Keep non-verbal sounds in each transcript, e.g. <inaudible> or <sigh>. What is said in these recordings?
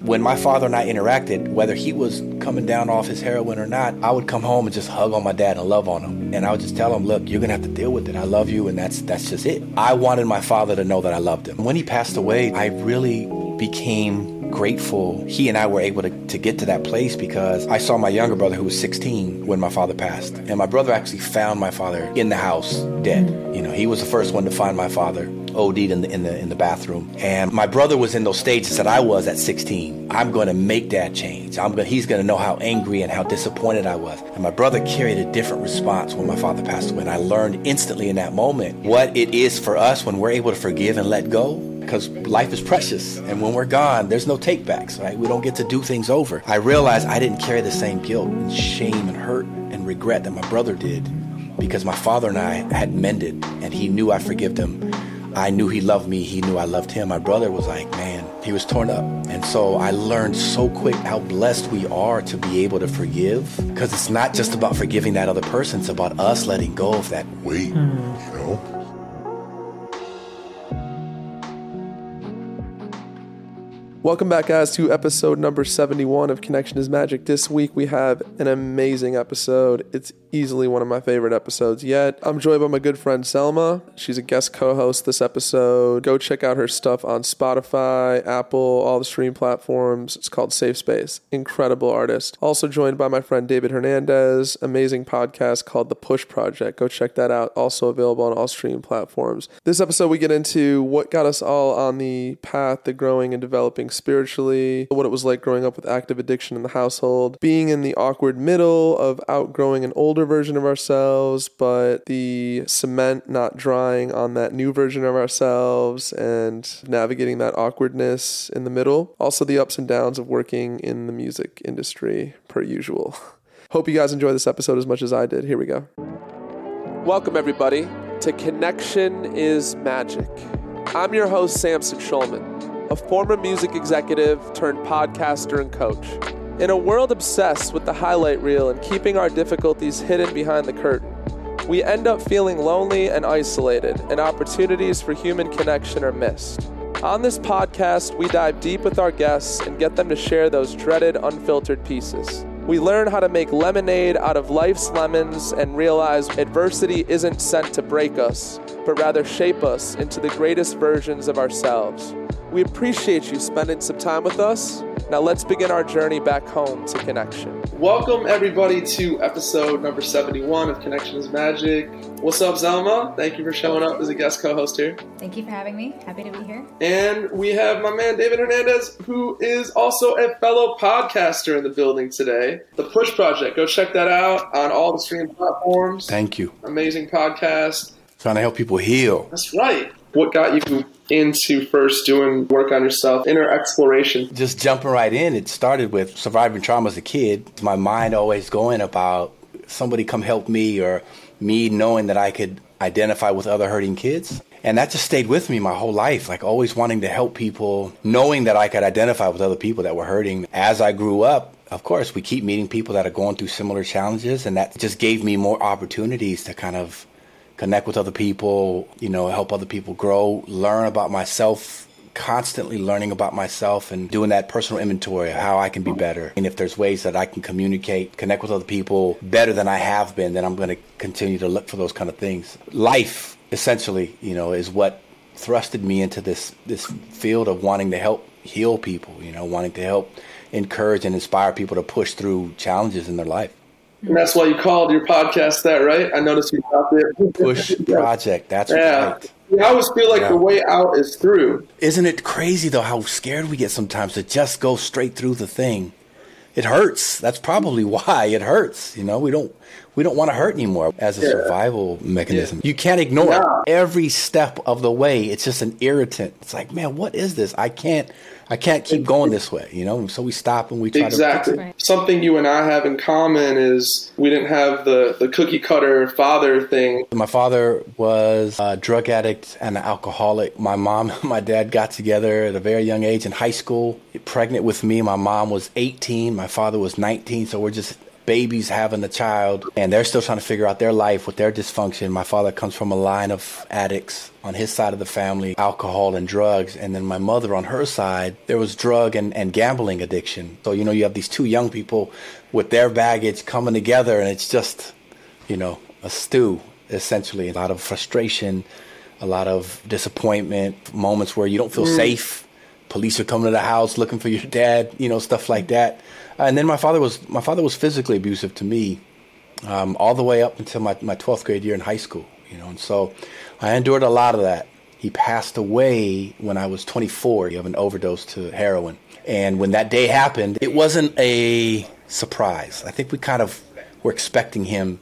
When my father and I interacted, whether he was coming down off his heroin or not, I would come home and just hug on my dad and love on him. And I would just tell him, look, you're gonna have to deal with it. I love you and that's that's just it. I wanted my father to know that I loved him. When he passed away, I really became grateful he and I were able to, to get to that place because I saw my younger brother who was 16 when my father passed. And my brother actually found my father in the house dead. You know, he was the first one to find my father OD'd in the, in the in the bathroom. And my brother was in those stages that I was at 16. I'm going to make that change. I'm going he's going to know how angry and how disappointed I was. And my brother carried a different response when my father passed away. And I learned instantly in that moment what it is for us when we're able to forgive and let go because life is precious and when we're gone there's no takebacks right we don't get to do things over i realized i didn't carry the same guilt and shame and hurt and regret that my brother did because my father and i had mended and he knew i forgive him I knew he loved me. He knew I loved him. My brother was like, man, he was torn up. And so I learned so quick how blessed we are to be able to forgive. Because it's not just about forgiving that other person, it's about us letting go of that weight, you hmm. know? Welcome back, guys, to episode number 71 of Connection is Magic. This week we have an amazing episode. It's easily one of my favorite episodes yet. I'm joined by my good friend Selma. She's a guest co host this episode. Go check out her stuff on Spotify, Apple, all the stream platforms. It's called Safe Space. Incredible artist. Also joined by my friend David Hernandez. Amazing podcast called The Push Project. Go check that out. Also available on all stream platforms. This episode, we get into what got us all on the path to growing and developing spiritually, what it was like growing up with active addiction in the household, being in the awkward middle of outgrowing an older version of ourselves, but the cement not drying on that new version of ourselves and navigating that awkwardness in the middle. Also, the ups and downs of working in the music industry, per usual. <laughs> Hope you guys enjoy this episode as much as I did. Here we go. Welcome, everybody, to Connection is Magic. I'm your host, Samson Schulman a former music executive turned podcaster and coach. In a world obsessed with the highlight reel and keeping our difficulties hidden behind the curtain, we end up feeling lonely and isolated, and opportunities for human connection are missed. On this podcast, we dive deep with our guests and get them to share those dreaded, unfiltered pieces. We learn how to make lemonade out of life's lemons and realize adversity isn't sent to break us, but rather shape us into the greatest versions of ourselves. We appreciate you spending some time with us. Now let's begin our journey back home to connection. Welcome everybody to episode number 71 of Connection is Magic. What's up, Selma? Thank you for showing up as a guest co-host here. Thank you for having me. Happy to be here. And we have my man David Hernandez, who is also a fellow podcaster in the building today. The Push Project. Go check that out on all the streaming platforms. Thank you. Amazing podcast. Trying to help people heal. That's right. What got you into first doing work on yourself, inner exploration? Just jumping right in, it started with surviving trauma as a kid. My mind always going about somebody come help me or me knowing that I could identify with other hurting kids. And that just stayed with me my whole life, like always wanting to help people, knowing that I could identify with other people that were hurting. As I grew up, of course, we keep meeting people that are going through similar challenges, and that just gave me more opportunities to kind of connect with other people, you know, help other people grow, learn about myself, constantly learning about myself and doing that personal inventory of how I can be better. And if there's ways that I can communicate, connect with other people better than I have been, then I'm going to continue to look for those kind of things. Life, essentially, you know, is what thrusted me into this this field of wanting to help heal people, you know, wanting to help encourage and inspire people to push through challenges in their life. And that's why you called your podcast that, right? I noticed you dropped it. Push <laughs> Project. That's yeah. right. I always feel like yeah. the way out is through. Isn't it crazy though how scared we get sometimes to just go straight through the thing? It hurts. That's probably <laughs> why it hurts. You know, we don't we don't want to hurt anymore as a yeah. survival mechanism. Yeah. You can't ignore every step of the way. It's just an irritant. It's like, man, what is this? I can't I can't keep going this way, you know. So we stop and we try exactly. to exactly. Something you and I have in common is we didn't have the the cookie cutter father thing. My father was a drug addict and an alcoholic. My mom and <laughs> my dad got together at a very young age in high school. Pregnant with me, my mom was 18, my father was 19. So we're just babies having a child and they're still trying to figure out their life with their dysfunction. My father comes from a line of addicts on his side of the family, alcohol and drugs. And then my mother on her side, there was drug and, and gambling addiction. So, you know, you have these two young people with their baggage coming together and it's just, you know, a stew, essentially. A lot of frustration, a lot of disappointment, moments where you don't feel mm. safe. Police are coming to the house looking for your dad, you know, stuff like that. And then my father was my father was physically abusive to me um, all the way up until my, my 12th grade year in high school. You know, and so I endured a lot of that. He passed away when I was 24 of an overdose to heroin. And when that day happened, it wasn't a surprise. I think we kind of were expecting him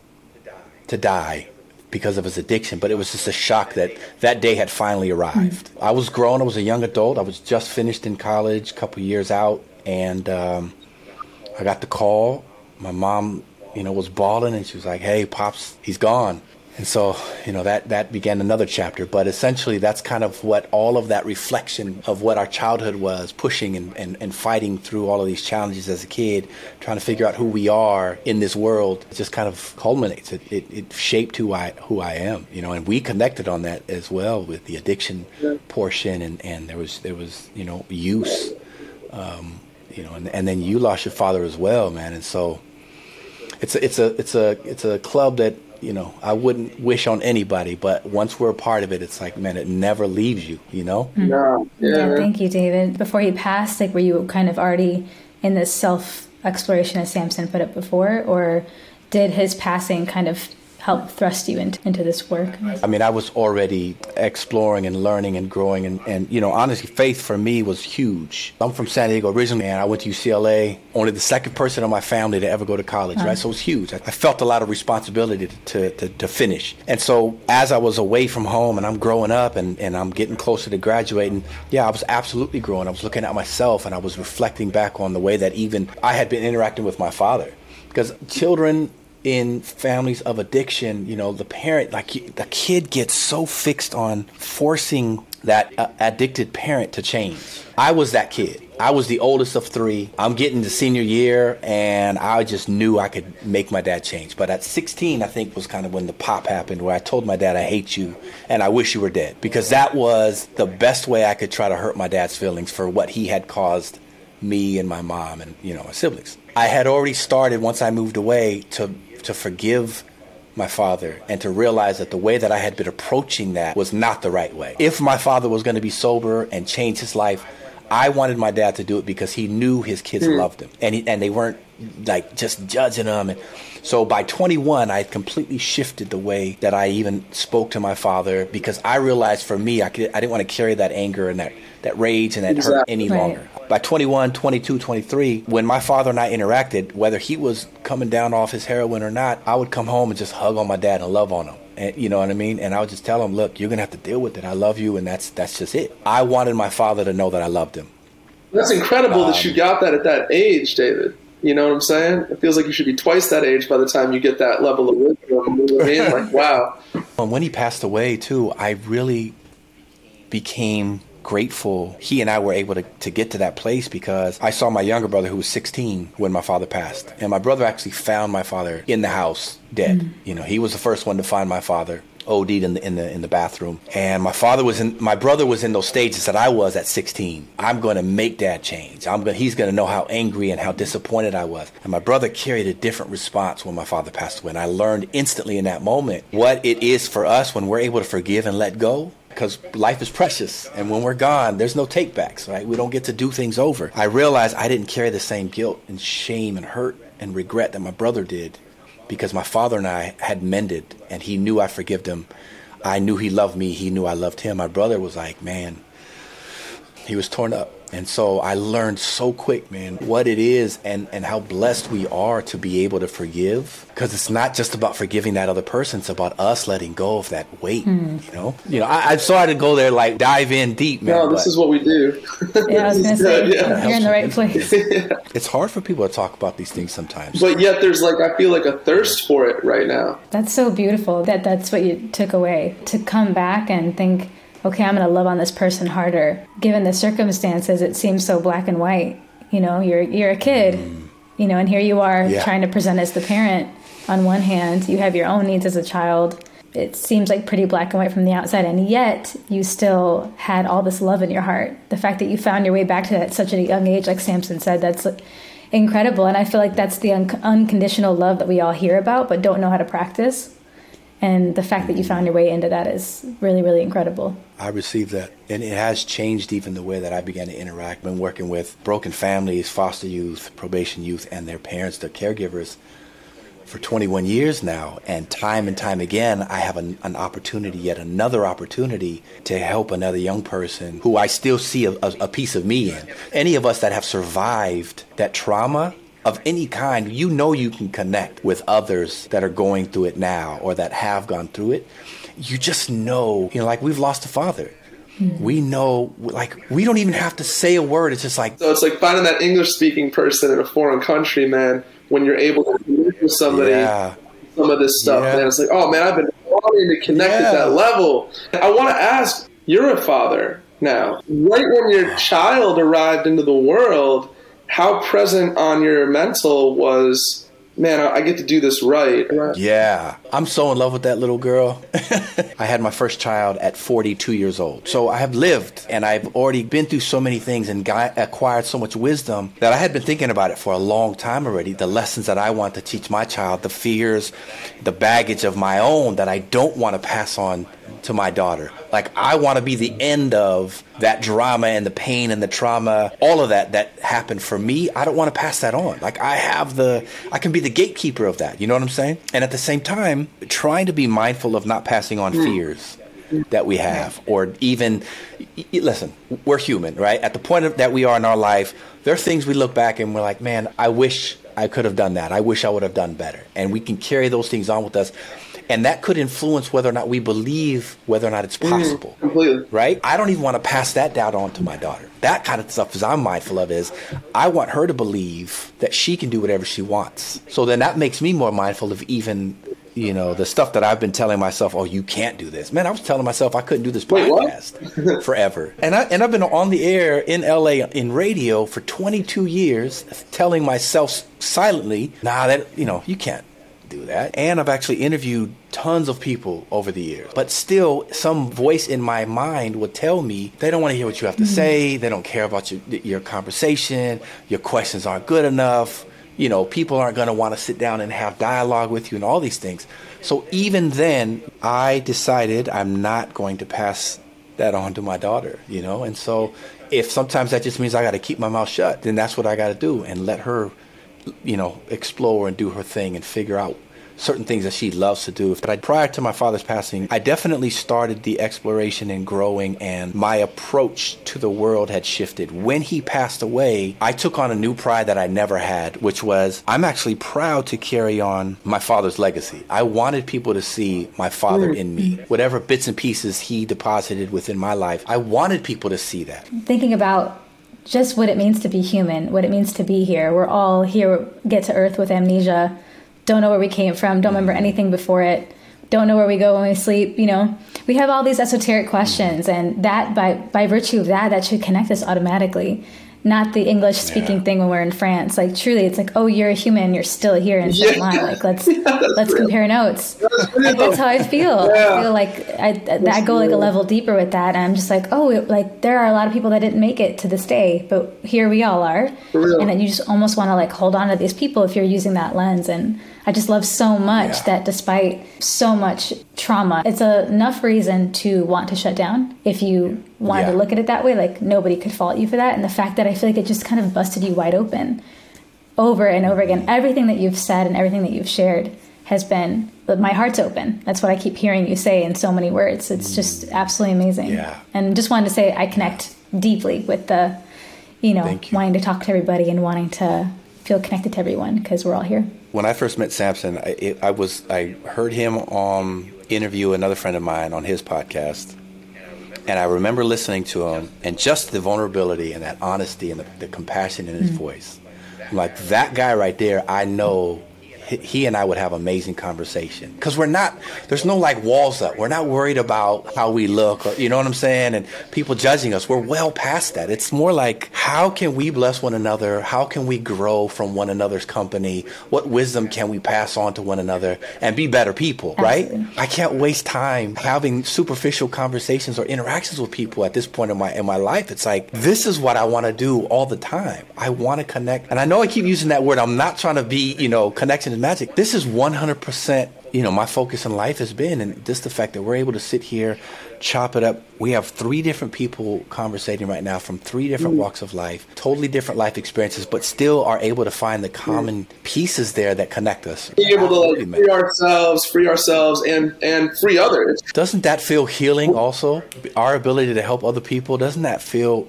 to die because of his addiction, but it was just a shock that that day had finally arrived. Mm-hmm. I was grown, I was a young adult, I was just finished in college, a couple years out, and um, I got the call. My mom, you know, was bawling and she was like, "Hey, pops, he's gone." And so, you know, that that began another chapter. But essentially, that's kind of what all of that reflection of what our childhood was, pushing and, and, and fighting through all of these challenges as a kid, trying to figure out who we are in this world, just kind of culminates. It, it, it shaped who I who I am, you know. And we connected on that as well with the addiction portion, and, and there was there was you know use. Um, you know, and, and then you lost your father as well, man. And so it's a, it's a it's a it's a club that you know I wouldn't wish on anybody, but once we're a part of it, it's like man, it never leaves you. You know. Mm-hmm. Yeah. yeah. Thank you, David. Before he passed, like, were you kind of already in this self exploration, as Samson put it before, or did his passing kind of help thrust you into, into this work? I mean, I was already exploring and learning and growing. And, and, you know, honestly, faith for me was huge. I'm from San Diego originally, and I went to UCLA, only the second person in my family to ever go to college, uh-huh. right? So it was huge. I, I, felt a lot of responsibility to, to, to, finish. And so as I was away from home and I'm growing up and, and I'm getting closer to graduating, yeah, I was absolutely growing. I was looking at myself and I was reflecting back on the way that even I had been interacting with my father. Because children in families of addiction, you know, the parent, like the kid gets so fixed on forcing that uh, addicted parent to change. I was that kid. I was the oldest of three. I'm getting to senior year, and I just knew I could make my dad change. But at 16, I think was kind of when the pop happened, where I told my dad, I hate you, and I wish you were dead. Because that was the best way I could try to hurt my dad's feelings for what he had caused me and my mom and, you know, my siblings. I had already started, once I moved away, to to forgive my father and to realize that the way that I had been approaching that was not the right way. If my father was going to be sober and change his life, I wanted my dad to do it because he knew his kids mm. loved him and he, and they weren't like just judging him. And so by 21, I had completely shifted the way that I even spoke to my father because I realized for me, I, could, I didn't want to carry that anger and that, that rage and that exactly. hurt any right. longer by 21, 22, 23, when my father and I interacted, whether he was coming down off his heroin or not, I would come home and just hug on my dad and love on him. And, you know what I mean? And I would just tell him, look, you're gonna have to deal with it. I love you, and that's that's just it. I wanted my father to know that I loved him. That's incredible um, that you got that at that age, David. You know what I'm saying? It feels like you should be twice that age by the time you get that level of wisdom. You know I mean? Like, <laughs> wow. When he passed away, too, I really became grateful he and I were able to, to get to that place because I saw my younger brother who was 16 when my father passed. And my brother actually found my father in the house dead. Mm-hmm. You know, he was the first one to find my father OD'd in the in the in the bathroom. And my father was in my brother was in those stages that I was at 16. I'm going to make dad change. I'm going he's going to know how angry and how disappointed I was. And my brother carried a different response when my father passed away. And I learned instantly in that moment what it is for us when we're able to forgive and let go because life is precious and when we're gone there's no takebacks right? We don't get to do things over. I realized i didn't carry the same guilt and shame and hurt and regret that my brother did because my father and i had mended and he knew i forgave him. I knew he loved me. He knew i loved him. My brother was like man he was torn up and so I learned so quick, man, what it is and, and how blessed we are to be able to forgive. Because it's not just about forgiving that other person, it's about us letting go of that weight. Mm. You know? You know, I, am sorry to go there, like dive in deep, man. No, this is what we do. yeah, I was gonna say <laughs> yeah. you're in the right place. <laughs> yeah. It's hard for people to talk about these things sometimes. But yet there's like I feel like a thirst for it right now. That's so beautiful that that's what you took away. To come back and think okay, I'm going to love on this person harder. Given the circumstances, it seems so black and white. You know, you're you're a kid. Mm. You know, and here you are Yeah. trying to present as the parent on one hand, you have your own needs as a child. It seems like pretty black and white from the outside, and yet you still had all this love in your heart. The fact that you found your way back to that at such a young age, like Samson said, that's incredible. And I feel like that's the un- unconditional love that we all hear about but don't know how to practice. And the fact that you found your way into that is really, really incredible. I received that. And it has changed even the way that I began to interact. Been working with broken families, foster youth, probation youth, and their parents, their caregivers for 21 years now. And time and time again, I have an, an opportunity, yet another opportunity to help another young person who I still see a, a, a piece of me in. Any of us that have survived that trauma of any kind, you know you can connect with others that are going through it now or that have gone through it. You just know, you know, like we've lost a father. Hmm. We know, like, we don't even have to say a word. It's just like, So it's like finding that English speaking person in a foreign country, man, when you're able to connect with somebody, yeah, some of this stuff, Yeah. man. It's like, oh man, I've been wanting to connect at that level. I want to ask, you're a father now. Right when your child arrived into the world, how present on your mental was, man, I I get to do this right. Yeah, I'm so in love with that little girl. <laughs> I had my first child at 42 years old. So I have lived and I've already been through so many things and got, acquired so much wisdom that I had been thinking about it for a long time already. The lessons that I want to teach my child, the fears, the baggage of my own that I don't want to pass on to my daughter. Like I want to be the end of that drama and the pain and the trauma, all of that that happened for me. I don't want to pass that on. Like I have the I can be the gatekeeper of that. You know what I'm saying? And at the same time, trying to be mindful of not passing on mm. fears that we have or even listen, we're human, right? At the point of, that we are in our life, there are things we look back and we're like, "Man, I wish I could have done that. I wish I would have done better." And we can carry those things on with us. And that could influence whether or not we believe whether or not it's mm, possible Completely. right? I don't even want to pass that doubt on to my daughter. That kind of stuff is I'm mindful of is I want her to believe that she can do whatever she wants. So then that makes me more mindful of even you know the stuff that I've been telling myself. Oh, you can't do this, man. I was telling myself I couldn't do this Wait, podcast forever, and I and I've been on the air in LA in radio for 22 years, telling myself silently, Nah, that you know you can't do that. And I've actually interviewed tons of people over the years. But still, some voice in my mind would tell me they don't want to hear what you have to mm-hmm. say. They don't care about your, your conversation. Your questions aren't good enough. You know, people aren't going to want to sit down and have dialogue with you and all these things. So even then, I decided I'm not going to pass that on to my daughter, you know? And so if sometimes that just means I got to keep my mouth shut, then that's what I got to do and let her you know, explore and do her thing and figure out certain things that she loves to do. But I, prior to my father's passing, I definitely started the exploration and growing, and my approach to the world had shifted. When he passed away, I took on a new pride that I never had, which was I'm actually proud to carry on my father's legacy. I wanted people to see my father mm. in me. Whatever bits and pieces he deposited within my life, I wanted people to see that. Thinking about just what it means to be human, what it means to be here. We're all here, get to Earth with amnesia, don't know where we came from, don't remember anything before it, don't know where we go when we sleep. You know, we have all these esoteric questions, and that by by virtue of that, that should connect us automatically. Not the English speaking Yeah. thing when we're in France. Like truly, it's like, oh, you're a human, you're still here in Yeah. yeah. Like let's <laughs> that's let's real. compare notes. That's Like, that's how I feel. Yeah. I feel like I, I go like a level deeper with that, and I'm just like, oh, it- like there are a lot of people that didn't make it to this day, but here we all are, and then you just almost want to like hold on to these people if you're using that lens. And I just love so much Yeah. that despite so much trauma, it's a, enough reason to want to shut down if you wanted Yeah. to look at it that way. Like nobody could fault you for that, and the fact that I feel like it just kind of busted you wide open over and over again. Everything that you've said and everything that you've shared has been my heart's open. That's what I keep hearing you say in so many words. It's mm. just absolutely amazing. Yeah. And just wanted to say I connect deeply with the, you know, you. wanting to talk to everybody and wanting to feel connected to everyone because we're all here. When I first met Samson, I, it, I was I heard him um, interview another friend of mine on his podcast, and I remember listening to him and just the vulnerability and that honesty and the, the compassion in his voice. I'm like that guy right there, I know he and I would have amazing conversation because we're not. There's no like walls up. We're not worried about how we look or you know what I'm saying, and people judging us. We're well past that. It's more like how can we bless one another? How can we grow from one another's company? What wisdom can we pass on to one another and be better people? Right? I can't waste time having superficial conversations or interactions with people at this point in my in my life. It's like this is what I want to do all the time. I want to connect, and I know I keep using that word. I'm not trying to be you know connection magic. This is 100 percent you know, my focus in life has been, and just the fact that we're able to sit here, chop it up. We have three different people conversating right now from three different mm walks of life, totally different life experiences, but still are able to find the common pieces there that connect us. Be able to like, free ourselves, free ourselves, and and free others. Doesn't that feel healing? Also, our ability to help other people doesn't that feel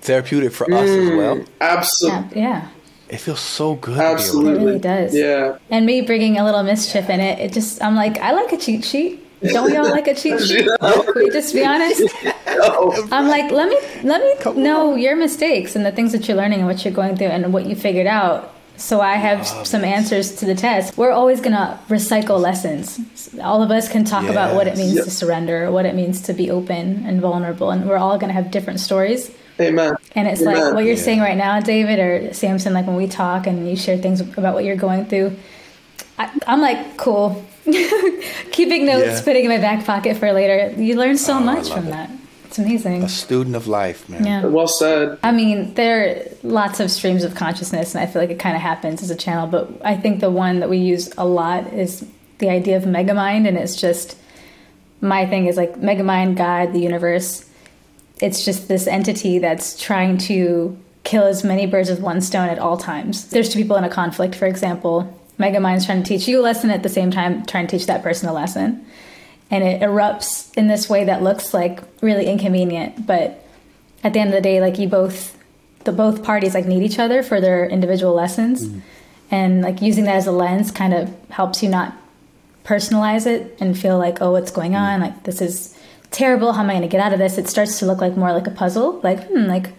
therapeutic for mm, us as mm, well? Absolutely. yeah. yeah it feels so good. Absolutely, it really does. Yeah, and me bringing a little mischief in it, it just I'm like I like a cheat sheet. Don't we all like a cheat sheet? <laughs> Can we just be honest? <laughs> I'm like, let me let me Come know on. your mistakes and the things that you're learning and what you're going through and what you figured out. So I have oh, some answers to the test. We're always gonna recycle lessons. All of us can talk yes. about what it means yep. to surrender, what it means to be open and vulnerable, and we're all gonna have different stories Amen. And it's Amen. like what you're yeah. saying right now, David or Samson, like when we talk and you share things about what you're going through, I, am like, cool. <laughs> Keeping notes, yeah. putting in my back pocket for later. You learn so oh, much from it. that. It's amazing. A student of life, man. Yeah. Well said. I mean, there are lots of streams of consciousness, and I feel like it kind of happens as a channel, but I think the one that we use a lot is the idea of megamind, and it's just my thing is like megamind, God, the universe it's just this entity that's trying to kill as many birds with one stone at all times. There's two people in a conflict, for example. Megamind's trying to teach you a lesson at the same time trying to teach that person a lesson. And it erupts in this way that looks like really inconvenient, but at the end of the day, like you both the both parties like need each other for their individual lessons. Mm-hmm. And like using that as a lens kind of helps you not personalize it and feel like, oh, what's going on? Like this is terrible. How am I going to get out of this? It starts to look like more like a puzzle. Like, hmm, like,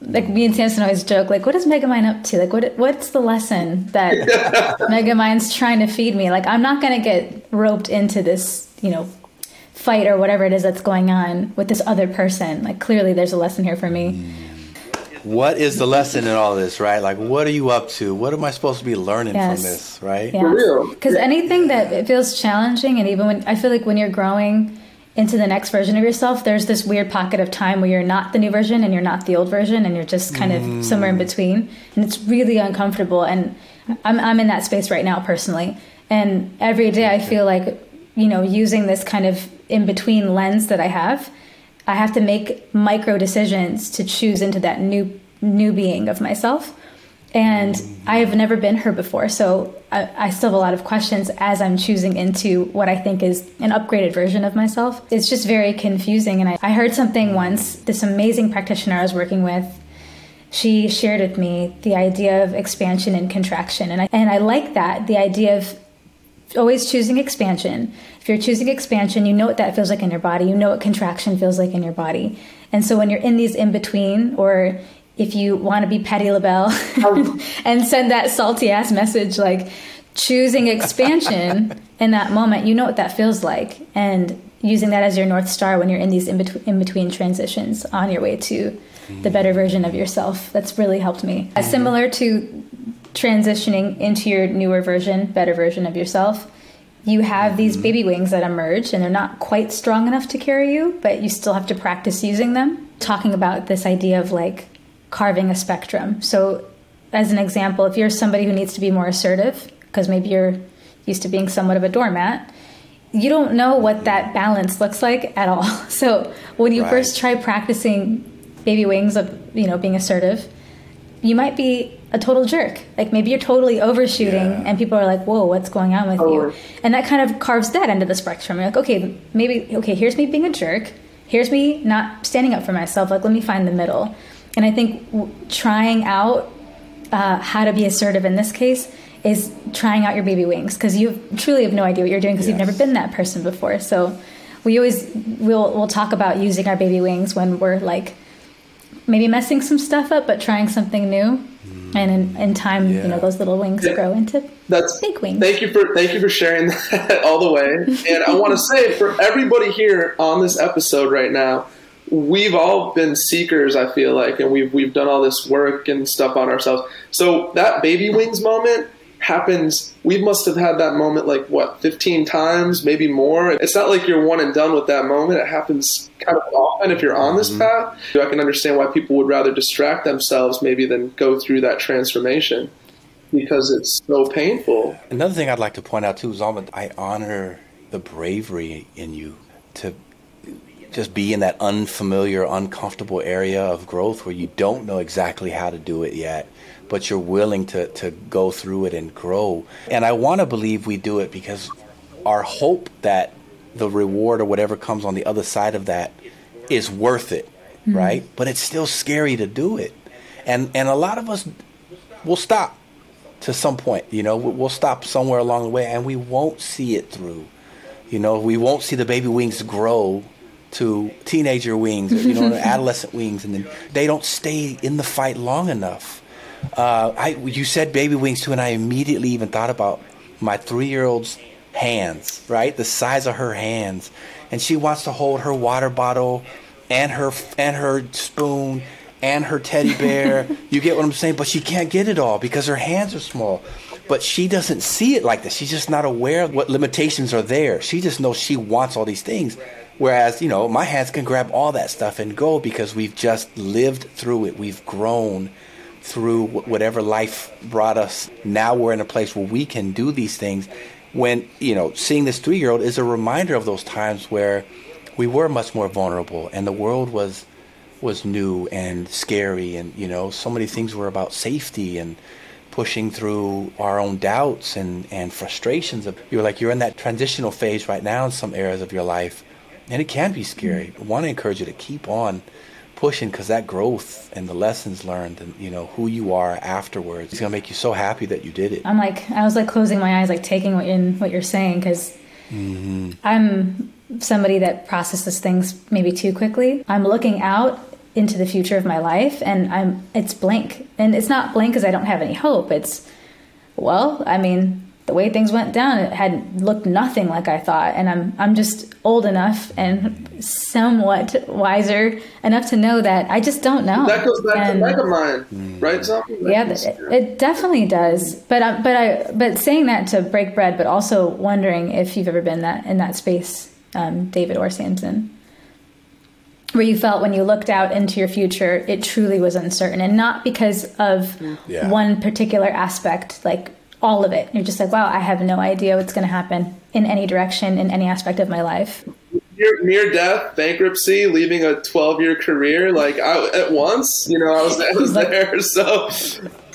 like me and Samson always joke, like, what is Megamind up to? Like, what, what's the lesson that <laughs> Megamind's trying to feed me? Like, I'm not going to get roped into this, you know, fight or whatever it is that's going on with this other person. Like, clearly there's a lesson here for me. What is the lesson in all this, right? Like, what are you up to? What am I supposed to be learning yes. from this, right? Yeah. Because anything that feels challenging, and even when I feel like when you're growing, into the next version of yourself, there's this weird pocket of time where you're not the new version and you're not the old version and you're just kind mm. of somewhere in between. And it's really uncomfortable. And I'm, I'm in that space right now personally. And every day I feel like, you know, using this kind of in between lens that I have, I have to make micro decisions to choose into that new new being of myself and I've never been her before, so I, I, still have a lot of questions as I'm choosing into what I think is an upgraded version of myself. It's just very confusing. And I, I heard something once, this amazing practitioner I was working with, she shared with me the idea of expansion and contraction. And I, and I like that, the idea of always choosing expansion. If you're choosing expansion, you know what that feels like in your body, you know what contraction feels like in your body. And so when you're in these in between or if you want to be Patti LaBelle <laughs> and send that salty ass message like choosing expansion <laughs> in that moment, you know what that feels like. And using that as your North Star when you're in these in between, in between transitions on your way to the better version of yourself. That's really helped me. Uh, similar to transitioning into your newer version, better version of yourself, you have these mm-hmm. baby wings that emerge and they're not quite strong enough to carry you, but you still have to practice using them. Talking about this idea of like carving a spectrum. So, as an example, if you're somebody who needs to be more assertive, because maybe you're used to being somewhat of a doormat, you don't know what that balance looks like at all. <laughs> So, when you right. first try practicing baby wings of, you know, being assertive, you might be a total jerk. Like maybe you're totally overshooting yeah. and people are like, whoa, what's going on with oh. you? And that kind of carves that end of the spectrum. You're like, okay, maybe, okay, here's me being a jerk. Here's me not standing up for myself. Like, let me find the middle. And I think w- trying out uh, how to be assertive in this case is trying out your baby wings because you truly have no idea what you're doing because yes. you've never been that person before. So we always we'll we'll talk about using our baby wings when we're like maybe messing some stuff up but trying something new. Mm and in, in time, yeah. you know, those little wings yeah. grow into that's big wings. Thank you for thank you for sharing <laughs> that all the way. And I want to say for everybody here on this episode right now, we've all been seekers. I feel like, and we've we've done all this work and stuff on ourselves. So that baby wings moment happens we must have had that moment like what 15 times maybe more it's not like you're one and done with that moment it happens kind of often if you're on this mm-hmm. path i can understand why people would rather distract themselves maybe than go through that transformation because it's so painful another thing i'd like to point out too is i honor the bravery in you to just be in that unfamiliar uncomfortable area of growth where you don't know exactly how to do it yet but you're willing to, to go through it and grow. And I want to believe we do it because our hope that the reward or whatever comes on the other side of that is worth it, mm-hmm. right? But it's still scary to do it. And and a lot of us will stop to some point, you know, we'll stop somewhere along the way and we won't see it through. You know, we won't see the baby wings grow to teenager wings, or, you know, <laughs> adolescent wings, and then they don't stay in the fight long enough. Uh, I, you said baby wings too, and I immediately even thought about my three year old's hands, right? The size of her hands. And she wants to hold her water bottle and her and her spoon and her teddy <laughs> bear. you get what I'm saying? But she can't get it all because her hands are small. But she doesn't see it like this. She's just not aware of what limitations are there. She just knows she wants all these things. Whereas, you know, my hands can grab all that stuff and go because we've just lived through it. We've grown through whatever life brought us. Now we're in a place where we can do these things. When, you know, seeing this three year old is a reminder of those times where we were much more vulnerable and the world was was new and scary and you know so many things were about safety and pushing through our own doubts and and frustrations of you're like you're in that transitional phase right now in some areas of your life and it can be scary i want to encourage you to keep on pushing because that growth and the lessons learned and you know who you are afterwards is gonna make you so happy that you did it. I'm like I was like closing my eyes, like taking in what you're saying because mm-hmm. I'm somebody that processes things maybe too quickly. I'm looking out into the future of my life and I'm it's blank and it's not blank because I don't have any hope. It's well, I mean the way things went down, it had looked nothing like I thought. And I'm I'm just old enough and somewhat wiser enough to know that I just don't know. That goes back and, to Megamind, right? Something yeah, it, it, definitely does. But um, but I but saying that to break bread, but also wondering if you've ever been that in that space, um, David or Samson. Where you felt when you looked out into your future, it truly was uncertain, and not because of yeah. one particular aspect, like all of it. You're just like, wow, I have no idea what's going to happen in any direction, in any aspect of my life. Near, near death, bankruptcy, leaving a 12 year career, like I, at once, you know, I was, I was <laughs> there. <laughs> So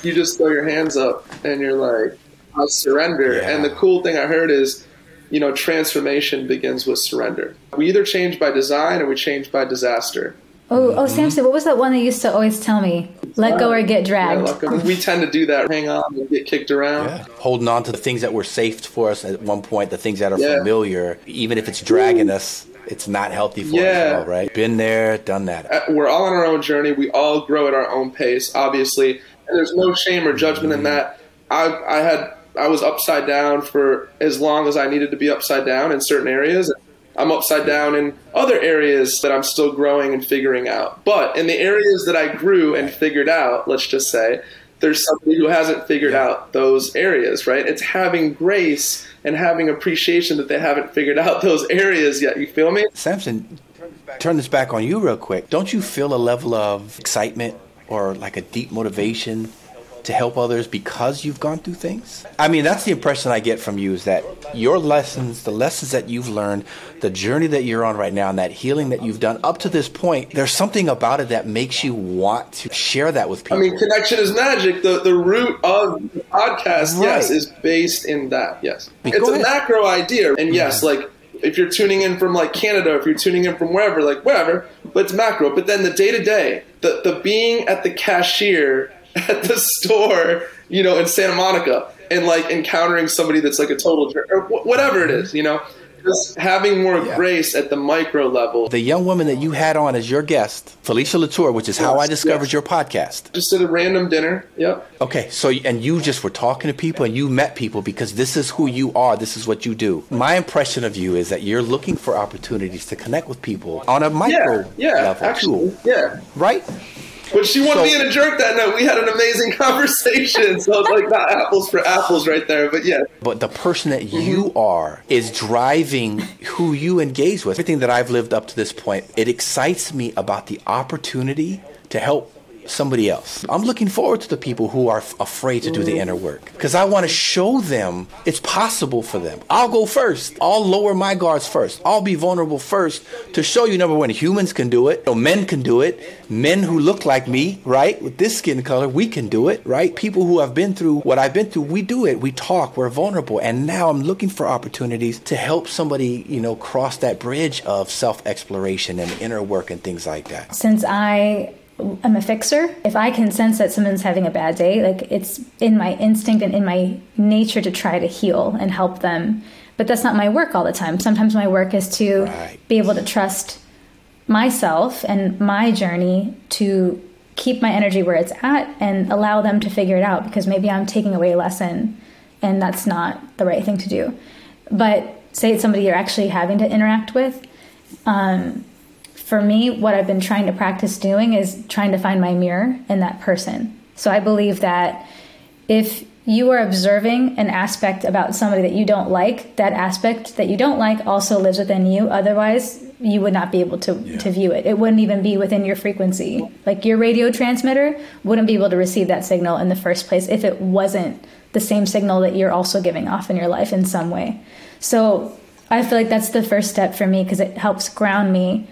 you just throw your hands up and you're like, I surrender. Yeah. And the cool thing I heard is, you know, transformation begins with surrender. We either change by design or we change by disaster. Oh, oh, Samson, what was that one that used to always tell me? Let go or get dragged. Yeah, we tend to do that. Hang on and get kicked around. Yeah. Holding on to the things that were safe for us at one point, the things that are yeah. familiar, even if it's dragging us, it's not healthy for yeah. us, right? Been there, done that. Uh, we're all on our own journey. We all grow at our own pace, obviously. And there's no shame or judgment mm-hmm. in that. I, I had I was upside down for as long as I needed to be upside down in certain areas. I'm upside down in other areas that I'm still growing and figuring out. But in the areas that I grew and figured out, let's just say, there's somebody who hasn't figured out those areas, right? It's having grace and having appreciation that they haven't figured out those areas yet. You feel me? Samson, turn this back on you real quick. Don't you feel a level of excitement or like a deep motivation to help others because you've gone through things? I mean, that's the impression I get from you is that your lessons, the lessons that you've learned, the journey that you're on right now, and that healing that you've done up to this point, there's something about it that makes you want to share that with people. I mean, connection is magic. The the root of the podcast, right. yes, is based in that. Yes, it's a macro idea, and yes, yeah. like if you're tuning in from like Canada, if you're tuning in from wherever, like wherever, but it's macro. But then the day to day, the the being at the cashier at the store, you know, in Santa Monica and like encountering somebody that's like a total jerk or whatever it is, you know, just having more Yeah. grace at the micro level. The young woman that you had on as your guest, Felicia Latour, which is how I discovered yes. your podcast. Just at a random dinner. Yep. Okay, so and you just were talking to people and you met people because this is who you are, this is what you do. My impression of you is that you're looking for opportunities to connect with people on a micro Yeah, yeah, level actually, too, yeah. right? But she wasn't So- being a jerk that night. We had an amazing <laughs> conversation. So it's like not apples for apples right there. But yeah. But the person that mm-hmm. you are is driving who you engage with. Everything that I've lived up to this point, it excites me about the opportunity to help somebody else. I'm looking forward to the people who are f- afraid to do the inner work because I want to show them it's possible for them. I'll go first. I'll lower my guards first. I'll be vulnerable first to show you number one, humans can do it. You know, men can do it. Men who look like me, right, with this skin color, we can do it, right? People who have been through what I've been through, we do it. We talk. We're vulnerable. And now I'm looking for opportunities to help somebody, you know, cross that bridge of self-exploration and inner work and things like that. since I am a fixer, if I can sense that someone's having a bad day, like it's in my instinct and in my nature to try to heal and help them. But that's not my work all the time. Sometimes my work is to Right. be able to trust myself and my journey to keep my energy where it's at and allow them to figure it out because maybe I'm taking away a lesson and that's not the right thing to do. But say it's somebody you're actually having to interact with, um, for me, what I've been trying to practice doing is trying to find my mirror in that person. So I believe that if you are observing an aspect about somebody that you don't like, that aspect that you don't like also lives within you. Otherwise, you would not be able to, to view it. It wouldn't even be within your frequency. Like your radio transmitter wouldn't be able to receive that signal in the first place if it wasn't the same signal that you're also giving off in your life in some way. So I feel like that's the first step for me because it helps ground me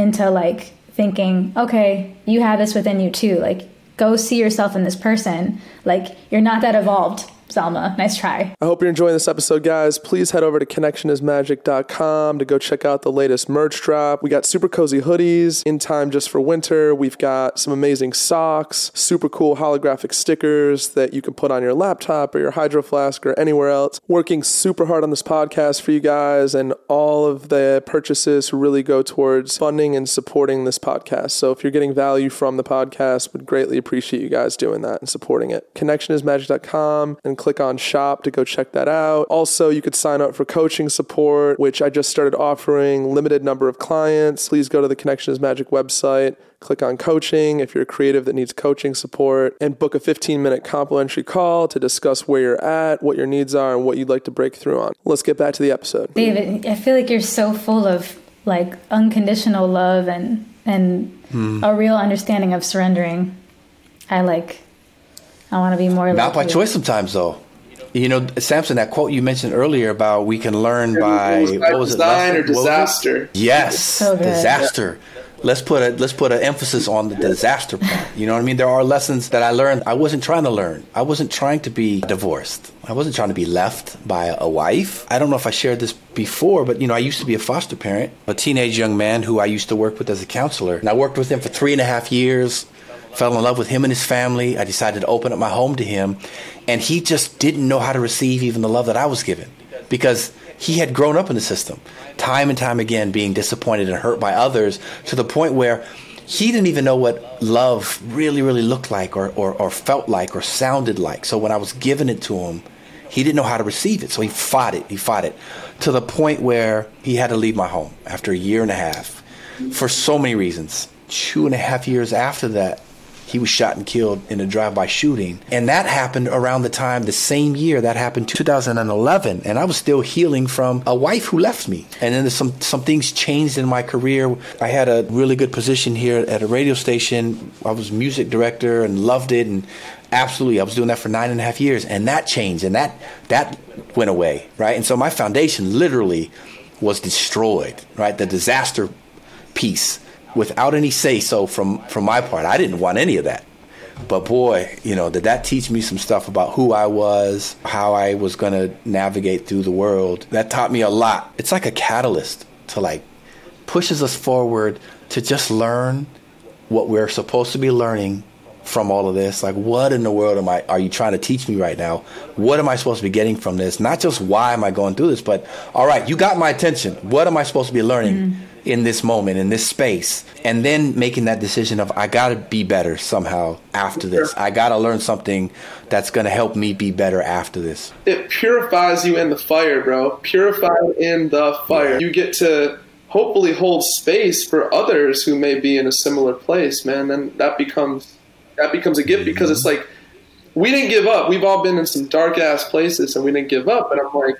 into like thinking, okay, you have this within you too. Like, go see yourself in this person. Like, you're not that evolved, Selma. Nice try. I hope you're enjoying this episode, guys. Please head over to connectionismagic.com to go check out the latest merch drop. We got super cozy hoodies in time just for winter. We've got some amazing socks, super cool holographic stickers that you can put on your laptop or your hydro flask or anywhere else. Working super hard on this podcast for you guys, and all of the purchases really go towards funding and supporting this podcast. So if you're getting value from the podcast, would greatly appreciate you guys doing that and supporting it. Connectionismagic.com and click on shop to go check that out. Also, you could sign up for coaching support, which I just started offering limited number of clients. Please go to the Connection is Magic website. Click on coaching if you're a creative that needs coaching support and book a 15 minute complimentary call to discuss where you're at, what your needs are, and what you'd like to break through on. Let's get back to the episode. David, I feel like you're so full of like unconditional love and and hmm. a real understanding of surrendering. I like. I want to be more. Not like by you. choice sometimes, though. You know, Samson, that quote you mentioned earlier about we can learn by by what was design it? or What was it? disaster. Yes, So good. disaster. Let's put a let's put an emphasis on the disaster part. You know what I mean? There are lessons that I learned. I wasn't trying to learn. I wasn't trying to be divorced. I wasn't trying to be left by a wife. I don't know if I shared this before, but you know, I used to be a foster parent, a teenage young man who I used to work with as a counselor, and I worked with him for three and a half years. Fell in love with him and his family. I decided to open up my home to him, and he just didn't know how to receive even the love that I was given because he had grown up in the system, time and time again being disappointed and hurt by others to the point where he didn't even know what love really, really looked like or, or, or felt like or sounded like. So when I was giving it to him, he didn't know how to receive it. So he fought it. He fought it to the point where he had to leave my home after a year and a half for so many reasons. Two and a half years after that, he was shot and killed in a drive-by shooting. And that happened around the time the same year that happened 2011 and i was still healing from a wife who left me. And then some some things changed in my career. I had a really good position here at a radio station. I was music director and loved it. And absolutely i was doing that for nine and a half years. And that changed. And that that went away right? And so my foundation literally was destroyed right? The disaster piece without any say so from from my part. I didn't want any of that. But boy, you know, did that teach me some stuff about who I was, how I was going to navigate through the world. That taught me a lot. It's like a catalyst to like pushes us forward to just learn what we're supposed to be learning from all of this? Like, what in the world am I? Are you trying to teach me right now? What am I supposed to be getting from this? Not just why am I going through this, but all right, you got my attention. What am I supposed to be learning? Mm-hmm in this moment, in this space, and then making that decision of I got to be better somehow after this. I got to learn something that's to help me be better after this. It purifies you in the fire, bro. Purified in the fire. Yeah. You get to hopefully hold space for others who may be in a similar place, man. And that becomes that becomes a gift mm-hmm. because it's like we didn't give up. We've all been in some dark ass places and we didn't give up. And I'm like,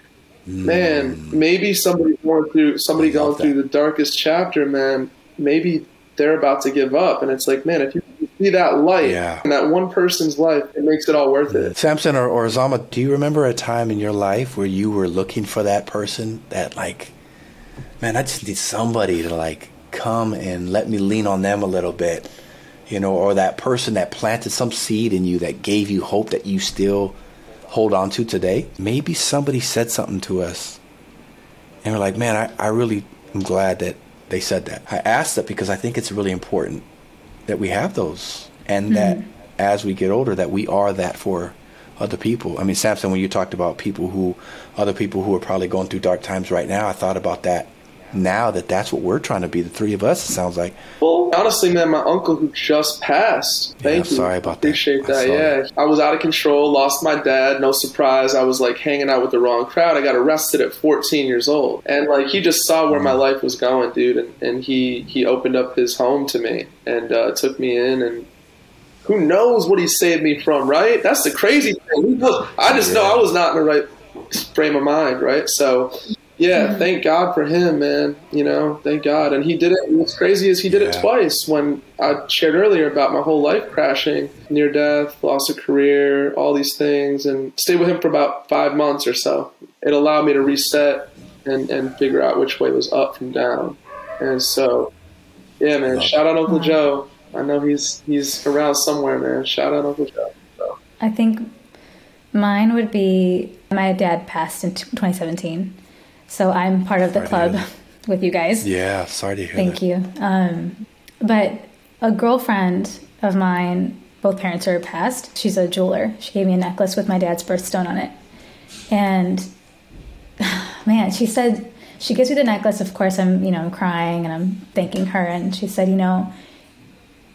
man, maybe somebody going through somebody going through the darkest chapter, man. Maybe they're about to give up, and it's like, man, if you see that light yeah. in that one person's life, it makes it all worth it. Samson or, or Zama, do you remember a time in your life where you were looking for that person that, like, man, I just need somebody to like come and let me lean on them a little bit, you know, or that person that planted some seed in you that gave you hope that you still hold on to today. Maybe somebody said something to us and we're like, man, I, I really am glad that they said that. I asked that because I think it's really important that we have those and mm-hmm. that as we get older that we are that for other people. I mean, Samson, when you talked about people who, other people who are probably going through dark times right now, I thought about that now that that's what we're trying to be, the three of us, it sounds like. Well, honestly, man, my uncle who just passed. Thank yeah, you. Sorry about that. Appreciate that. Yeah. I was out of control, lost my dad, no surprise. I was like hanging out with the wrong crowd. I got arrested at 14 years old. And like he just saw where my mm. life was going, dude. And, and he, he opened up his home to me and uh, took me in and who knows what he saved me from, right? That's the crazy thing. I just know I was not in the right frame of mind, right? So yeah, mm-hmm. thank God for him, man. You know, thank God. And he did it. What's crazy is he did yeah. it twice. When I shared earlier about my whole life crashing, near death, loss of career, all these things, and stayed with him for about five months or so. It allowed me to reset and, and figure out which way was up from down. And so, yeah, man. Shout out Uncle Joe. I know he's he's around somewhere, man. Shout out Uncle Joe. So. I think mine would be my dad passed in 2017 so I'm part of the sorry club <laughs> with you guys. Yeah, sorry to hear Thank that. you. Um, but a girlfriend of mine, both parents are passed. She's a jeweler. She gave me a necklace with my dad's birthstone on it. And <sighs> man, she said, she gives me the necklace. Of course, I'm, you know, I'm crying and I'm thanking her. And she said, you know,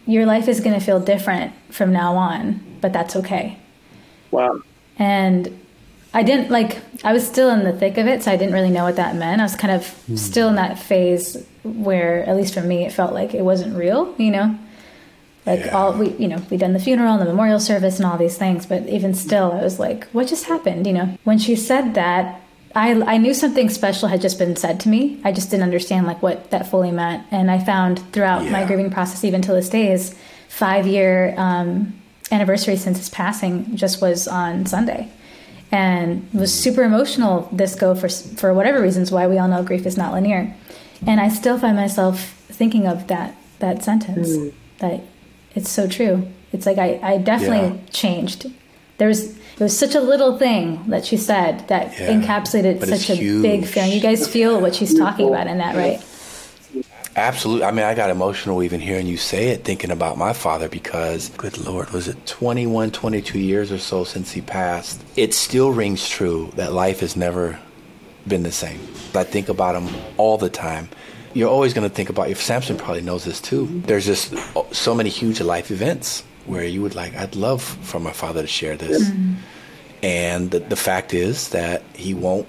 your life is going to feel different from now on, but that's okay. Wow. And I didn't like I was still in the thick of it, so I didn't really know what that meant. I was kind of mm. still in that phase where at least for me it felt like it wasn't real, you know? Like yeah. all we you know, we done the funeral and the memorial service and all these things, but even still I was like, what just happened, you know? When she said that, I, I knew something special had just been said to me. I just didn't understand like what that fully meant. And I found throughout yeah. my grieving process, even to this day, is five year um, anniversary since his passing just was on Sunday and was super emotional this go for for whatever reasons why we all know grief is not linear and i still find myself thinking of that that sentence mm. that it's so true it's like i, I definitely yeah. changed there was it was such a little thing that she said that yeah. encapsulated but such a huge. big feeling you guys feel what she's talking about in that right Absolutely. I mean, I got emotional even hearing you say it, thinking about my father because, good Lord, was it 21, 22 years or so since he passed? It still rings true that life has never been the same. I think about him all the time. You're always going to think about, if Samson probably knows this too, there's just so many huge life events where you would like, I'd love for my father to share this. Mm-hmm. And the, the fact is that he won't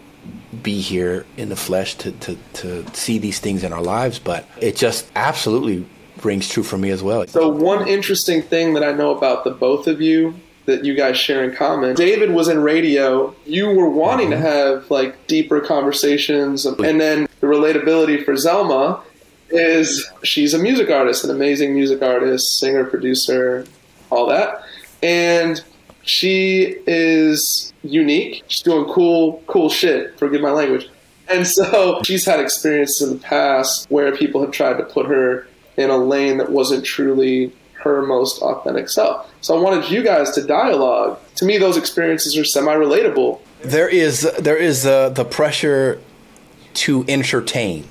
be here in the flesh to, to, to see these things in our lives, but it just absolutely rings true for me as well. So, one interesting thing that I know about the both of you that you guys share in common. David was in radio. You were wanting mm-hmm. to have like deeper conversations, and then the relatability for Selma is she's a music artist, an amazing music artist, singer, producer, all that, and she is unique. She's doing cool, cool shit. Forgive my language. And so she's had experiences in the past where people have tried to put her in a lane that wasn't truly her most authentic self. So I wanted you guys to dialogue. To me, those experiences are semi-relatable. There is there is uh, the pressure to entertain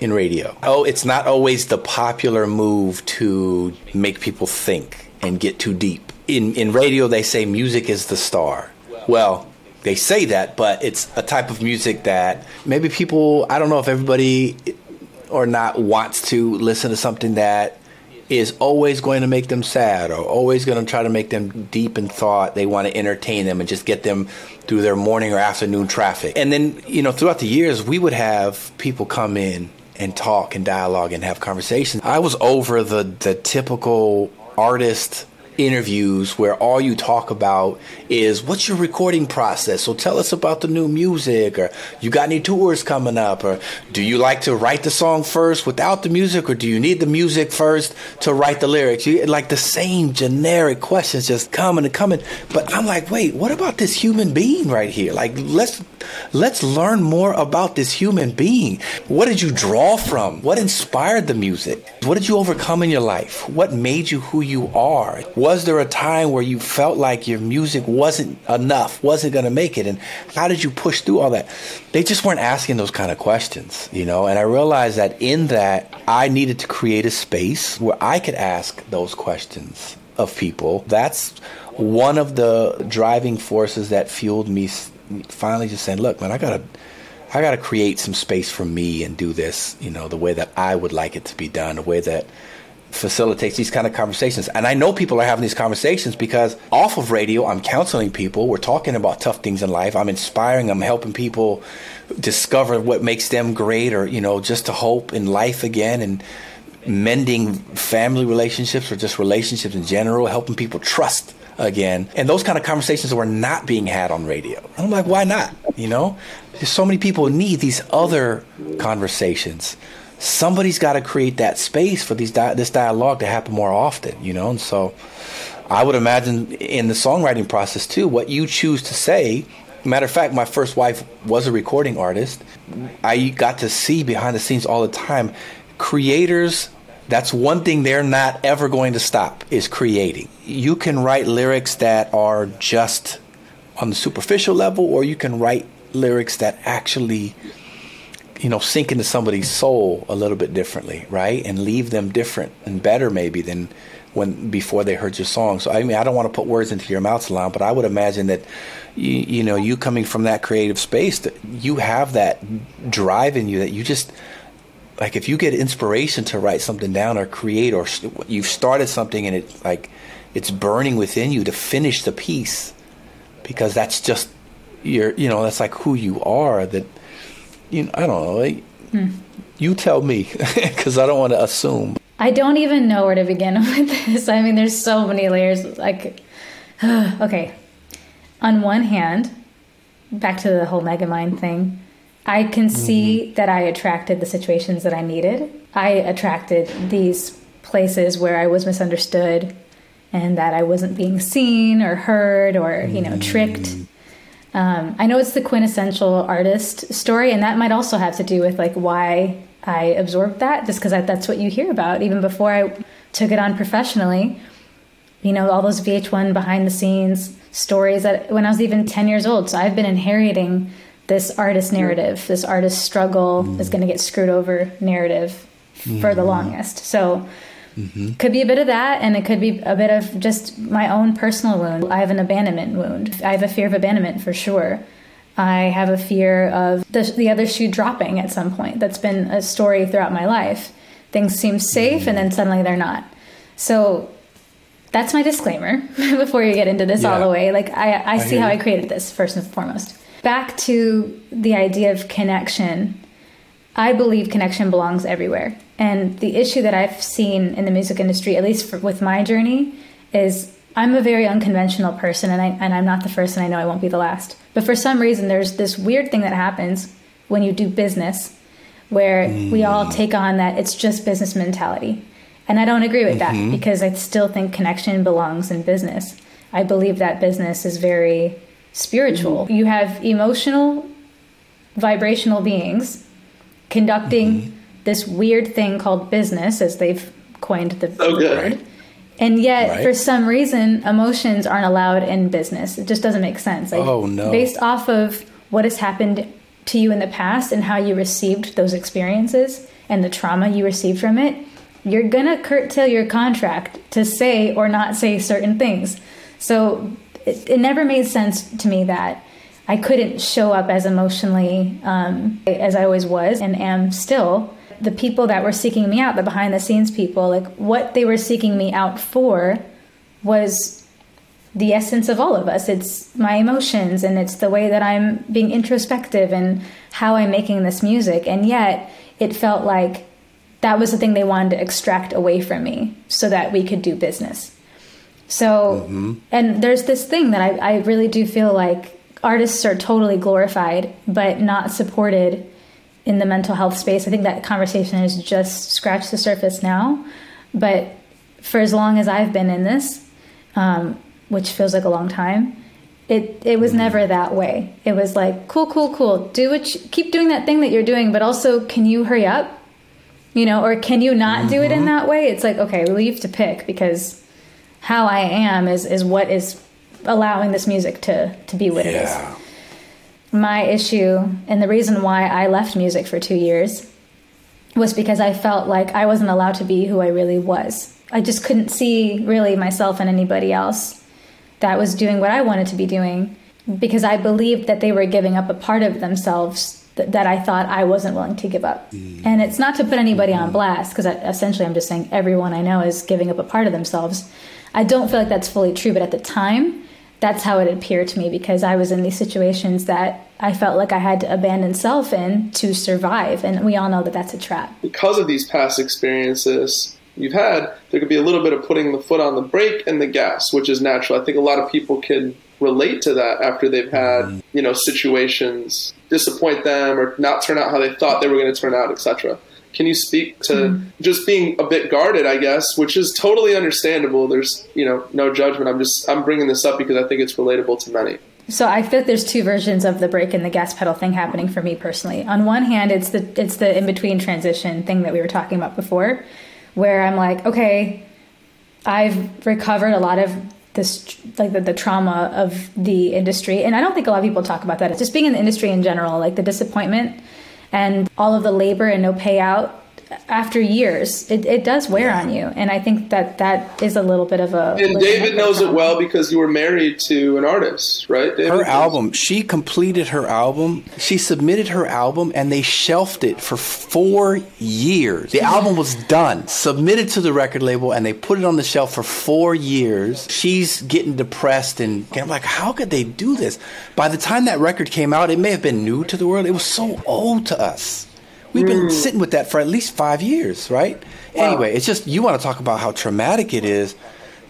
in radio. Oh, it's not always the popular move to make people think and get too deep. In in radio they say music is the star. Well, they say that, but it's a type of music that maybe people I don't know if everybody or not wants to listen to something that is always going to make them sad or always going to try to make them deep in thought. They want to entertain them and just get them through their morning or afternoon traffic. And then, you know, throughout the years, we would have people come in and talk and dialogue and have conversations. I was over the the typical artist interviews where all you talk about is what's your recording process? So tell us about the new music or you got any tours coming up? or do you like to write the song first without the music or do you need the music first to write the lyrics? You like the same generic questions just coming and coming. But i'm like wait what about this human being right here? Like let's let's learn more about this human being. What did you draw from? What inspired the music? What did you overcome in your life? What made you who you are was there a time where you felt like your music wasn't enough, wasn't going to make it? And how did you push through all that? They just weren't asking those kind of questions, you know? And I realized that in that, I needed to create a space where I could ask those questions of people. That's one of the driving forces that fueled me finally just saying, look, man, I got to. I got to create some space for me and do this, you know, the way that I would like it to be done, the way that facilitates these kind of conversations. And I know people are having these conversations because off of radio, I'm counseling people. We're talking about tough things in life. I'm inspiring I'm helping people discover what makes them great or, you know, just to hope in life again and mending family relationships or just relationships in general, helping people trust again. And those kind of conversations were not being had on radio. I'm like, why not? You know, there's so many people need these other conversations somebody's got to create that space for these di- this dialogue to happen more often, you know. And so, I would imagine in the songwriting process too, what you choose to say. Matter of fact, my first wife was a recording artist. I got to see behind the scenes all the time. Creators, that's one thing they're not ever going to stop is creating. You can write lyrics that are just on the superficial level, or you can write lyrics that actually you know, sink into somebody's soul a little bit differently, right? And leave them different and better maybe than when before they heard your song. So I mean, I don't want to put words into your mouth, Selma, but I would imagine that you, you know, you coming from that creative space, that you have that drive in you that you just like if you get inspiration to write something down or create or you've started something and it like it's burning within you to finish the piece because that's just your you know that's like who you are that you know, I don't know. Like, hmm. You tell me, <laughs> because I don't want to assume. I don't even know where to begin <laughs> with this. I mean, there's so many layers. Like, <sighs> okay. On one hand, back to the whole Megamind thing, I can mm-hmm. see that I attracted the situations that I needed. I attracted these places where I was misunderstood and that I wasn't being seen or heard or, you know, tricked. Um, I know it's the quintessential artist story, and that might also have to do with like why I absorbed that, just because that's what you hear about even before I took it on professionally. You know, all those VH1 behind the scenes stories that when I was even 10 years old. So I've been inheriting this artist narrative, this artist struggle mm. is going to get screwed over narrative mm. for the longest. So Mm-hmm. Could be a bit of that, and it could be a bit of just my own personal wound. I have an abandonment wound. I have a fear of abandonment for sure. I have a fear of the, the other shoe dropping at some point. That's been a story throughout my life. Things seem safe, mm-hmm. and then suddenly they're not. So that's my disclaimer <laughs> before you get into this yeah. all the way. Like, I, I, I see how I created this first and foremost. Back to the idea of connection. I believe connection belongs everywhere. And the issue that I've seen in the music industry, at least for, with my journey, is I'm a very unconventional person, and, I, and I'm not the first, and I know I won't be the last. But for some reason, there's this weird thing that happens when you do business where mm. we all take on that it's just business mentality. And I don't agree with mm-hmm. that because I still think connection belongs in business. I believe that business is very spiritual. Mm-hmm. You have emotional, vibrational beings conducting. Mm-hmm this weird thing called business, as they've coined the okay. word. And yet, right. for some reason, emotions aren't allowed in business. It just doesn't make sense. Like, oh, no. Based off of what has happened to you in the past and how you received those experiences and the trauma you received from it, you're gonna curtail your contract to say or not say certain things. So it, it never made sense to me that I couldn't show up as emotionally um, as I always was and am still. The people that were seeking me out, the behind the scenes people, like what they were seeking me out for was the essence of all of us. It's my emotions and it's the way that I'm being introspective and how I'm making this music. And yet it felt like that was the thing they wanted to extract away from me so that we could do business. So, mm-hmm. and there's this thing that I, I really do feel like artists are totally glorified, but not supported in the mental health space. I think that conversation has just scratched the surface now. But for as long as I've been in this, um, which feels like a long time, it it was never that way. It was like cool, cool, cool. Do what you, keep doing that thing that you're doing, but also can you hurry up? You know, or can you not mm-hmm. do it in mm-hmm. that way? It's like okay, you have to pick because how I am is is what is allowing this music to to be what yeah. it is. My issue and the reason why I left music for 2 years was because I felt like I wasn't allowed to be who I really was. I just couldn't see really myself and anybody else that was doing what I wanted to be doing because I believed that they were giving up a part of themselves that, that I thought I wasn't willing to give up. Mm. And it's not to put anybody on blast because essentially I'm just saying everyone I know is giving up a part of themselves. I don't feel like that's fully true, but at the time, that's how it appeared to me because I was in these situations that I felt like I had to abandon self in to survive. And we all know that that's a trap. Because of these past experiences you've had, there could be a little bit of putting the foot on the brake and the gas, which is natural. I think a lot of people can relate to that after they've had, mm. you know, situations disappoint them or not turn out how they thought they were going to turn out, etc. Can you speak to mm. just being a bit guarded, I guess, which is totally understandable. There's, you know, no judgment. I'm just I'm bringing this up because I think it's relatable to many. So I feel there's two versions of the brake and the gas pedal thing happening for me personally. On one hand, it's the it's the in between transition thing that we were talking about before, where I'm like, okay, I've recovered a lot of this like the, the trauma of the industry, and I don't think a lot of people talk about that. It's just being in the industry in general, like the disappointment and all of the labor and no payout after years it, it does wear on you. And i think that that is a little bit of a and david knows it well because you were married to an artist right david? her album she completed her album she submitted her album and they shelved it for four years. The album was done submitted to the record label and they put it on the shelf for four years. She's getting depressed and i'm like how could they do this? By the time that record came out it may have been new to the world. It was so old to us We've been mm. sitting with that for at least five years, right? Wow. Anyway, it's just you want to talk about how traumatic it is.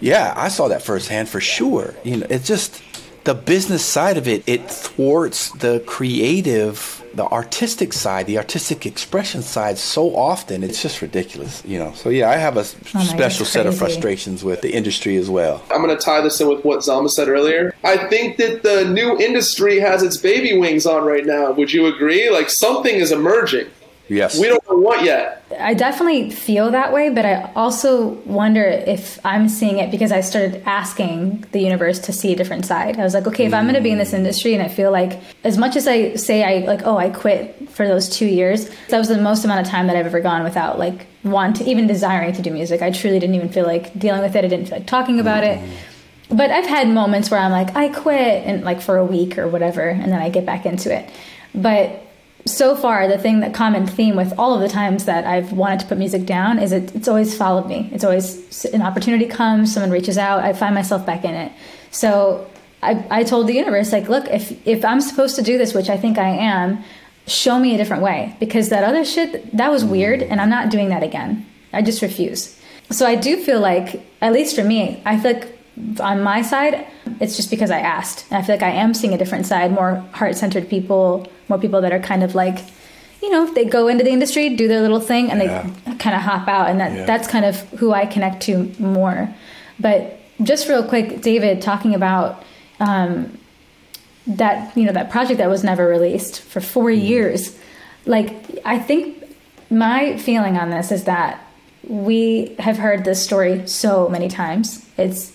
Yeah, I saw that firsthand for sure. You know, it's just the business side of it. It thwarts the creative, the artistic side, the artistic expression side so often. It's just ridiculous, you know. So yeah, I have a oh special set of frustrations with the industry as well. I'm going to tie this in with what Selma said earlier. I think that the new industry has its baby wings on right now. Would you agree? Like something is emerging. Yes. We don't know what yet. I definitely feel that way, but I also wonder if I'm seeing it because I started asking the universe to see a different side. I was like, okay, if I'm going to be in this industry and I feel like as much as I say I like, oh, I quit for those 2 years, that was the most amount of time that I've ever gone without like want even desiring to do music. I truly didn't even feel like dealing with it. I didn't feel like talking about it. Mm-hmm. But I've had moments where I'm like, I quit and like for a week or whatever, and then I get back into it. But so far the thing that common theme with all of the times that I've wanted to put music down is it, it's always followed me. It's always an opportunity comes, someone reaches out, I find myself back in it. So I, I told the universe like, look, if if I'm supposed to do this, which I think I am, show me a different way because that other shit that was weird, and I'm not doing that again. I just refuse. So I do feel like, at least for me, I feel like on my side, it's just because I asked. And I feel like I am seeing a different side, more heart centered people, more people that are kind of like, you know, they go into the industry, do their little thing, and yeah. they kind of hop out. And that, yeah. that's kind of who I connect to more. But just real quick, David, talking about um, that, you know, that project that was never released for four mm. years. Like, I think my feeling on this is that we have heard this story so many times. It's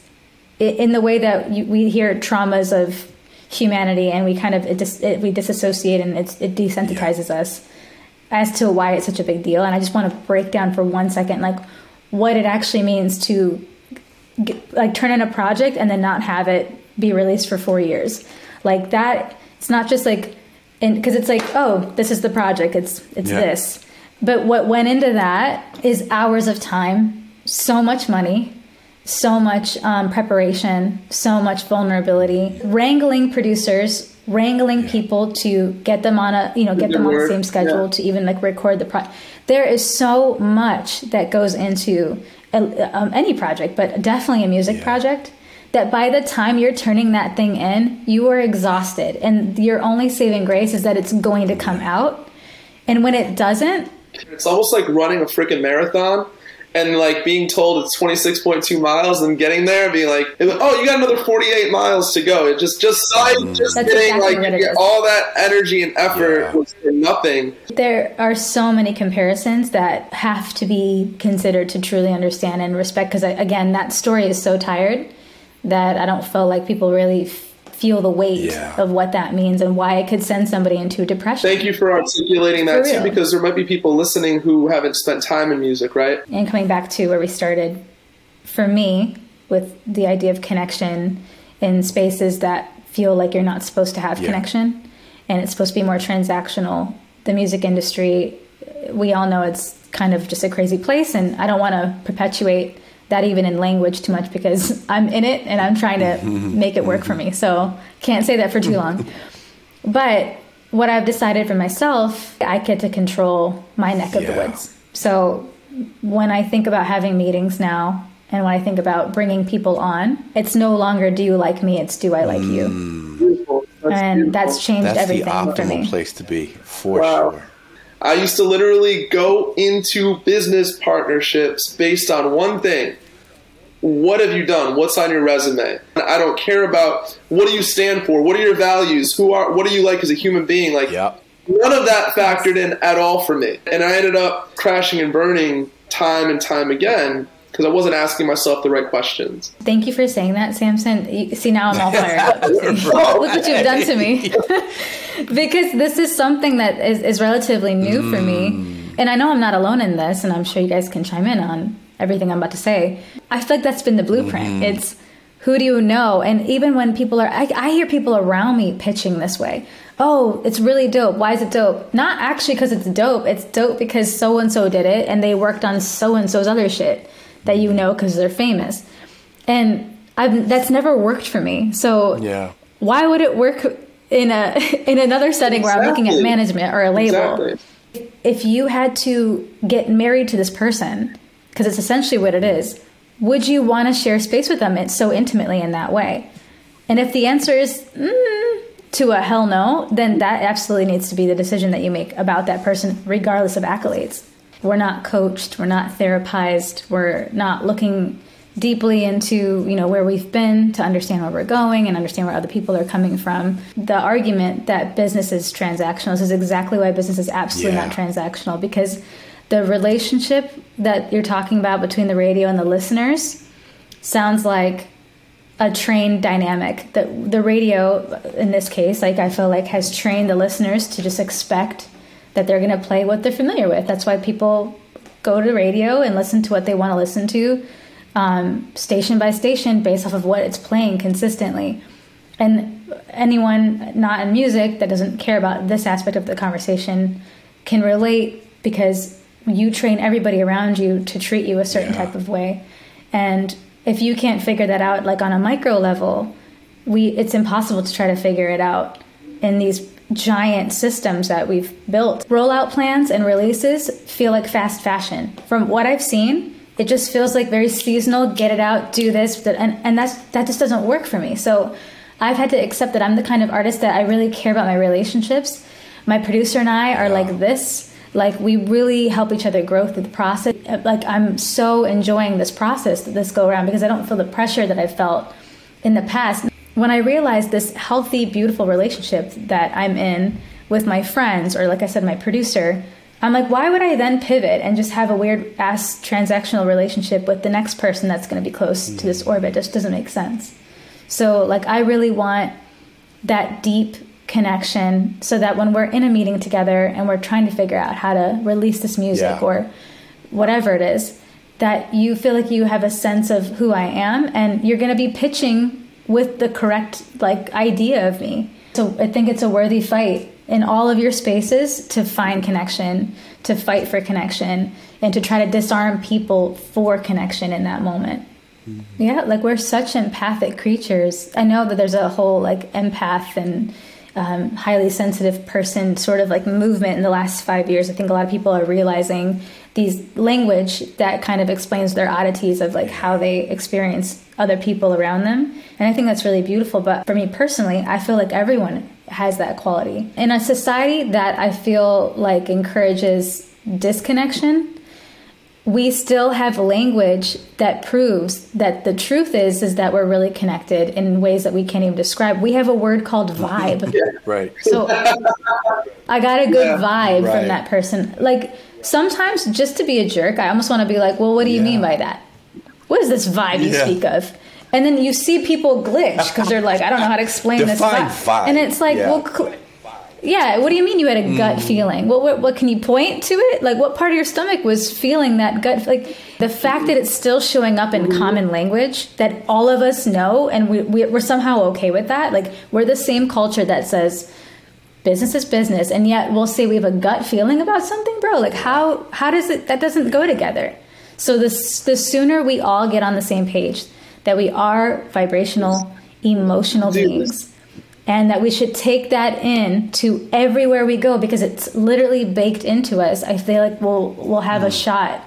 in the way that you, we hear traumas of humanity and we kind of it, it, we disassociate and it desensitizes yeah. us as to why it's such a big deal and i just want to break down for one second like what it actually means to get, like turn in a project and then not have it be released for four years. Like that, it's not just like, because it's like, oh, this is the project. It's it's Yeah. this. But what went into that is hours of time, so much money, so much um, preparation, so much vulnerability, wrangling producers, wrangling people to get them on a you know get them on the same schedule yeah. to even like record the pro. There is so much that goes into a, um, any project, but definitely a music Yeah. project. That by the time you're turning that thing in, you are exhausted, and your only saving grace is that it's going to come out. And when it doesn't, It's almost like running a freaking marathon and like being told it's 26.2 miles and getting there and being like, oh, you got another 48 miles to go. It just, just, like, mm. just That's getting exactly like what it get is. all that energy and effort Yeah. was for nothing. There are so many comparisons that have to be considered to truly understand and respect. Because again, that story is so tired that I don't feel like people really f- feel the weight Yeah. of what that means and why it could send somebody into depression. Thank you for articulating that For too, because there might be people listening who haven't spent time in music, right? And coming back to where we started, for me, with the idea of connection in spaces that feel like you're not supposed to have Yeah. connection and it's supposed to be more transactional, the music industry, we all know it's kind of just a crazy place. And I don't want to perpetuate that even in language too much because <laughs> I'm in it and I'm trying to <laughs> make it work for me. So can't say that for too long. <laughs> But what I've decided for myself, I get to control my neck of the woods. So when I think about having meetings now, and when I think about bringing people on, it's no longer do you like me, it's do I like you. Mm. Beautiful. That's And beautiful. that's changed That's the everything for optimal me. place to be, for Wow. sure. I used to literally go into business partnerships based on one thing. What have you done? What's on your resume? I don't care about what do you stand for? What are your values? Who are what are you like as a human being? Like Yep. none of that factored in at all for me. And I ended up crashing and burning time and time again because I wasn't asking myself the right questions. Thank you for saying that, Samson. You, see, now I'm all fired up. <laughs> <laughs> Look what you've done to me. <laughs> because this is something that is, is relatively new for me. Mm. And I know I'm not alone in this, and I'm sure you guys can chime in on everything I'm about to say. I feel like that's been the blueprint. Mm-hmm. It's who do you know? And even when people are, I, I hear people around me pitching this way. Oh, it's really dope. Why is it dope? Not actually because it's dope. It's dope because so and so did it and they worked on so and so's other shit that you know because they're famous. And I've, that's never worked for me. So Yeah. why would it work in a <laughs> in another setting where I'm looking at management or a label? Exactly. If you had to get married to this person, because it's essentially what it is, would you want to share space with them it so intimately in that way? And if the answer is mm, to a hell no, then that absolutely needs to be the decision that you make about that person, regardless of accolades. We're not coached, we're not therapized, we're not looking deeply into you know where we've been to understand where we're going and understand where other people are coming from. The argument that business is transactional is exactly why business is absolutely Yeah. not transactional because the relationship that you're talking about between the radio and the listeners sounds like a trained dynamic that the radio in this case like i feel like has trained the listeners to just expect that they're going to play what they're familiar with. That's why people go to the radio and listen to what they want to listen to um, station by station based off of what it's playing consistently. And anyone not in music that doesn't care about this aspect of the conversation can relate because you train everybody around you to treat you a certain Yeah. type of way. And if you can't figure that out like on a micro level we it's impossible to try to figure it out in these giant systems that we've built. Rollout plans and releases feel like fast fashion. From what i've seen it just feels like very seasonal get it out do this and, and that's that just doesn't work for me. So i've had to accept that i'm the kind of artist that i really care about my relationships. My producer and i are like this. Like we really help each other grow through the process. Uh, like i'm so enjoying this process this go around because i don't feel the pressure that i felt in the past when i realized this healthy beautiful relationship that i'm in with my friends or like i said my producer i'm like why would i then pivot and just have a weird ass transactional relationship with the next person that's going to be close to this mm-hmm. orbit? It just doesn't make sense. So like i really want that deep connection so that when we're in a meeting together and we're trying to figure out how to release this music Yeah. or whatever it is that you feel like you have a sense of who I am and you're going to be pitching with the correct like idea of me. So I think it's a worthy fight in all of your spaces to find connection, to fight for connection, and to try to disarm people for connection in that moment. Mm-hmm. Yeah, like we're such empathic creatures. I know that there's a whole like empath and um, highly sensitive person sort of like movement in the last five years. I think a lot of people are realizing these language that kind of explains their oddities of like how they experience other people around them. And I think that's really beautiful. But for me personally, I feel like everyone has that quality. In a society that I feel like encourages disconnection, we still have language that proves that the truth is is that we're really connected in ways that we can't even describe. We have a word called <laughs> vibe. yeah, right. So I got a good yeah, vibe right. from that person. Like sometimes just to be a jerk, I almost want to be like, "Well, what do you yeah. mean by that? What is this vibe you speak of?" And then you see people glitch because they're like, "I don't know how to explain this vibe. vibe." And it's like, "Well, cl- yeah, what do you mean you had a gut mm. feeling? What, what, what can you point to it? Like what part of your stomach was feeling that gut like the fact that it's still showing up in common language that all of us know and we, we we're somehow okay with that. Like we're the same culture that says business is business and yet we'll say we have a gut feeling about something, bro. Like how how does it that doesn't go together? So the the sooner we all get on the same page that we are vibrational emotional beings and that we should take that in to everywhere we go because it's literally baked into us. I feel like we'll we'll have a mm. shot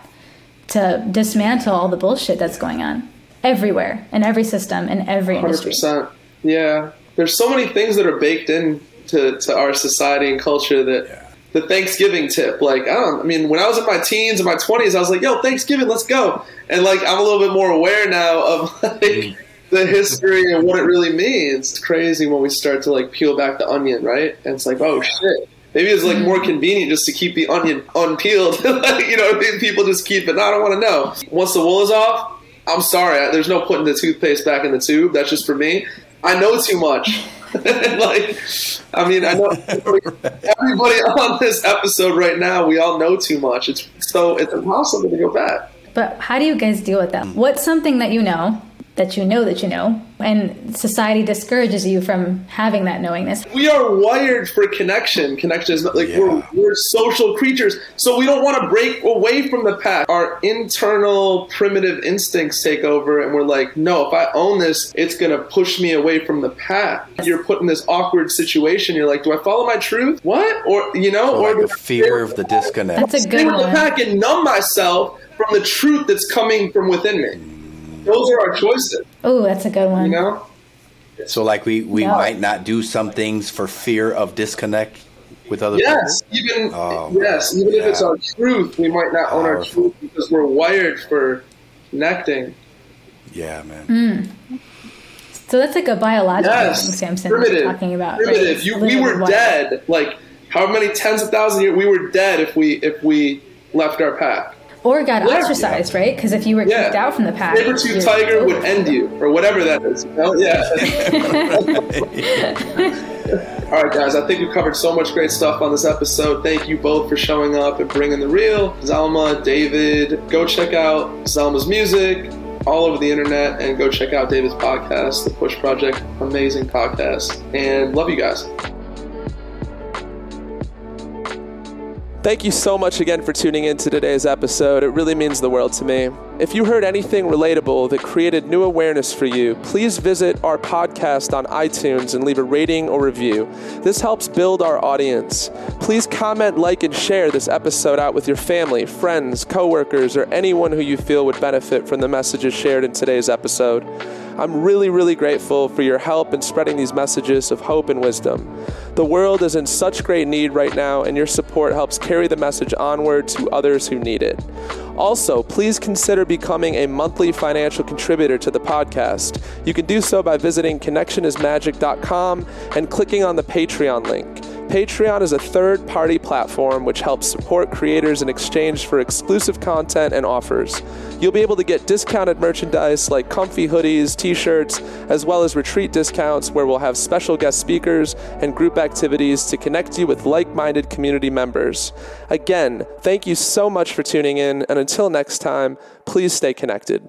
to dismantle all the bullshit that's going on everywhere in every system in every 100%. industry. Yeah, there's so many things that are baked in to, to our society and culture that. Yeah. The Thanksgiving tip, like I don't. I mean, when I was in my teens and my twenties, I was like, "Yo, Thanksgiving, let's go!" And like, I'm a little bit more aware now of <laughs> like mm the history and what it really means. It's crazy when we start to like peel back the onion, right? And it's like, oh shit. Maybe it's like more mm-hmm. convenient just to keep the onion unpeeled. <laughs> like, you know, people just keep it. No, I don't want to know. Once the wool is off, I'm sorry. There's no putting the toothpaste back in the tube. That's just for me. I know too much. <laughs> like, I mean, I know <laughs> everybody on this episode right now. We all know too much. It's so it's impossible to go back. But how do you guys deal with that? What's something that you know that you know that you know. And society discourages you from having that knowingness. We are wired for connection. Connection is like yeah. we're, we're social creatures. So we don't want to break away from the pack. our internal primitive instincts take over and we're like no if i own this it's going to push me away from the path you're put in this awkward situation. You're like do i follow my truth? What? Or you know or, or the fear of the disconnect. That's a good one. the pack and numb myself from the truth that's coming from within me mm. Those are our choices. Oh, that's a good one. You know. So, like, we we no. might not do some things for fear of disconnect with other yes, people. Even, oh, yes, even yeah. if it's our truth, we might not Powerful. own our truth because we're wired for connecting. Yeah, man. Mm. So that's like a biological yes. thing Samson primitive, talking about. Primitive. Right? You, we were wired. dead. Like how many tens of thousands of years we were dead if we if we left our path or got yeah. ostracized, right? Because if you were yeah. kicked out from the pack, saber tooth tiger would end you, or whatever that is. You know? Yeah. <laughs> All right, guys. I think we covered so much great stuff on this episode. Thank you both for showing up and bringing the real. Selma, David, go check out Selma's music all over the internet and go check out David's podcast, The Push Project. Amazing podcast. And love you guys. Thank you so much again for tuning in to today's episode. It really means the world to me. If you heard anything relatable that created new awareness for you, please visit our podcast on iTunes and leave a rating or review. This helps build our audience. Please comment, like, and share this episode out with your family, friends, coworkers, or anyone who you feel would benefit from the messages shared in today's episode. I'm really, really grateful for your help in spreading these messages of hope and wisdom. The world is in such great need right now, and your support helps carry the message onward to others who need it. Also, please consider becoming a monthly financial contributor to the podcast. You can do so by visiting connectionismagic.com and clicking on the Patreon link. Patreon is a third party platform which helps support creators in exchange for exclusive content and offers. You'll be able to get discounted merchandise like comfy hoodies, t shirts, as well as retreat discounts where we'll have special guest speakers and group activities to connect you with like minded community members. Again, thank you so much for tuning in, and until next time, please stay connected.